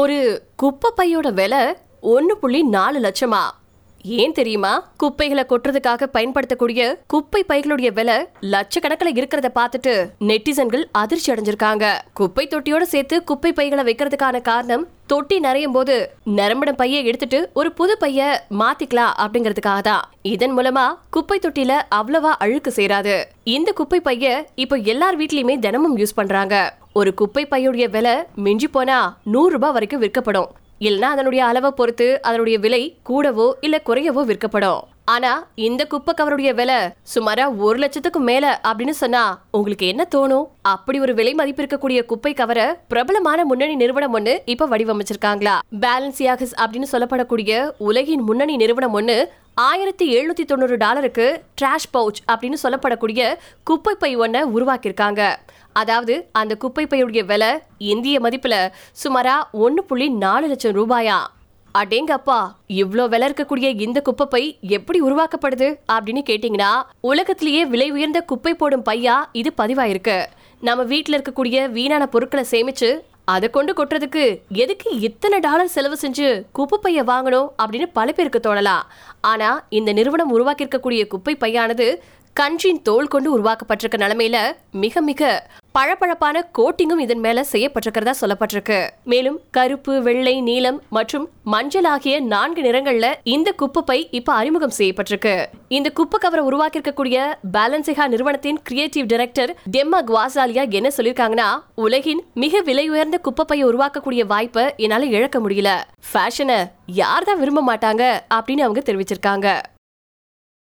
ஒரு குப்பை பையோட விலை ஒன்று புள்ளி நாலு லட்சமா? ஏன் தெரியுமா? குப்பைகளை கொட்டுறதுக்காக பயன்படுத்தக்கூடிய குப்பை பைகளுடைய விலை லட்சக்கணக்கில் இருக்கிறத பார்த்துட்டு நெட்டிசன்கள் அதிர்ச்சி அடைஞ்சிருக்காங்க. குப்பை தொட்டியோட சேர்த்து குப்பை பைகளை வைக்கிறதுக்கான காரணம் தொட்டி நிறையும் போது நிரம்பின பைய எடுத்துட்டு ஒரு புது பைய மாத்திக்கலாம் அப்படிங்கிறதுக்காக தான். இதன் மூலமா குப்பை தொட்டில அவ்வளவா அழுக்கு சேராது. இந்த குப்பை பைய இப்போ எல்லார் வீட்லயுமே தினமும் யூஸ் பண்றாங்க. ஒரு குப்பை பையுடைய விலை மிஞ்சி போனா நூறு ரூபாய் வரைக்கும் விற்கப்படும். இல்லைன்னா அதனுடைய அளவை பொறுத்து அதனுடைய விலை கூடவோ இல்ல குறையவோ விற்கப்படும். ஆனா இந்த குப்பை கவருடைய விலை சுமாரா ஒரு லட்சத்துக்கு மேல அப்படின்னு சொன்னா உங்களுக்கு என்ன தோணும்? அப்படி ஒரு விலை மதிப்பு இருக்கக்கூடிய குப்பை கவரை பிரபலமான முன்னணி நிறுவனம் ஒண்ணு இப்ப வடிவமைச்சிருக்காங்களா. பேலன்சியாகஸ் அப்படின்னு சொல்லப்படக்கூடிய உலகின் முன்னணி நிறுவனம் ஒண்ணு ஆயிரத்தி எழுநூத்தி தொண்ணூறு டாலருக்கு ட்ராஷ் பவுச் அப்படின்னு சொல்லப்படக்கூடிய குப்பை பை ஒன்ன உருவாக்கியிருக்காங்க. அதாவது அந்த குப்பை பையுடைய விலை இந்திய மதிப்புல சுமாரா ஒன்னு புள்ளி நாலு லட்சம் ரூபாயா. அடேங்கப்பா இவ்ளோ விலை இருக்கக்கூடிய இந்த குப்பை பை எப்படி உருவாக்கப்படுது அப்படின்னு கேட்டீங்கன்னா உலகத்திலேயே விலை உயர்ந்த குப்பை போடும் பையா இது பதிவாயிருக்கு. நம்ம வீட்ல இருக்கக்கூடிய வீணான பொருட்களை சேமிச்சு அதை கொண்டு கொட்டுறதுக்கு எதுக்கு இத்தனை டாலர் செலவு செஞ்சு குப்பை பைய வாங்கணும் அப்படின்னு பல பேருக்கு தோணலாம். ஆனா இந்த நிறுவனம் உருவாக்கியிருக்கக்கூடிய குப்பை பையானது கன்றின் தோல் கொண்டு உருவாக்கப்பட்டிருக்க நிலைமையில மிக மிக பளபளப்பான கோட்டிங்கும் இதன் மேல செய்யப்பட்டிருக்கிறதா சொல்லப்பட்டிருக்கு. மேலும் கருப்பு வெள்ளை நீலம் மற்றும் மஞ்சள் ஆகிய நான்கு நிறங்கள்ல இந்த குப்பை பை இப்ப அறிமுகம் செய்யப்பட்டிருக்கு. இந்த குப்பை கவரை உருவாக்கி இருக்கக்கூடிய பேலன்சிகா நிறுவனத்தின் கிரியேட்டிவ் டைரக்டர் டெம்மா குவாசாலியா என்ன சொல்லிருக்காங்கன்னா உலகின் மிக விலை உயர்ந்த குப்பை பையை உருவாக்கக்கூடிய வாய்ப்பை என்னால இழக்க முடியல. ஃபேஷனை யார் தான் விரும்ப மாட்டாங்க அப்படின்னு அவங்க தெரிவிச்சிருக்காங்க.